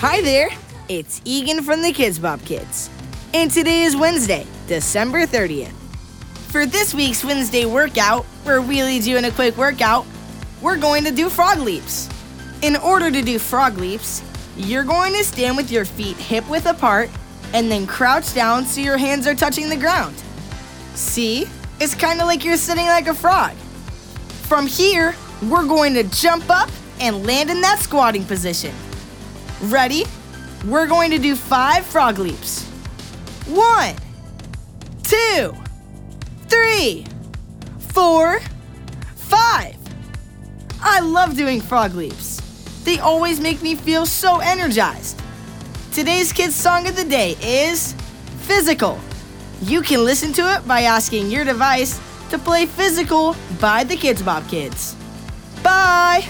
Hi there, it's Egan from the KIDZ BOP Kids. And today is Wednesday, December 30th. For this week's Wednesday workout, we're really doing a quick workout. We're going to do frog leaps. In order to do frog leaps, you're going to stand with your feet hip width apart and then crouch down so your hands are touching the ground. See? It's kind of like you're sitting like a frog. From here, we're going to jump up and land in that squatting position. Ready? We're going to do five frog leaps. One, two, three, four, five. I love doing frog leaps. They always make me feel so energized. Today's kids' song of the day is Physical. You can listen to it by asking your device to play Physical by the KIDZ BOP Kids. Bye!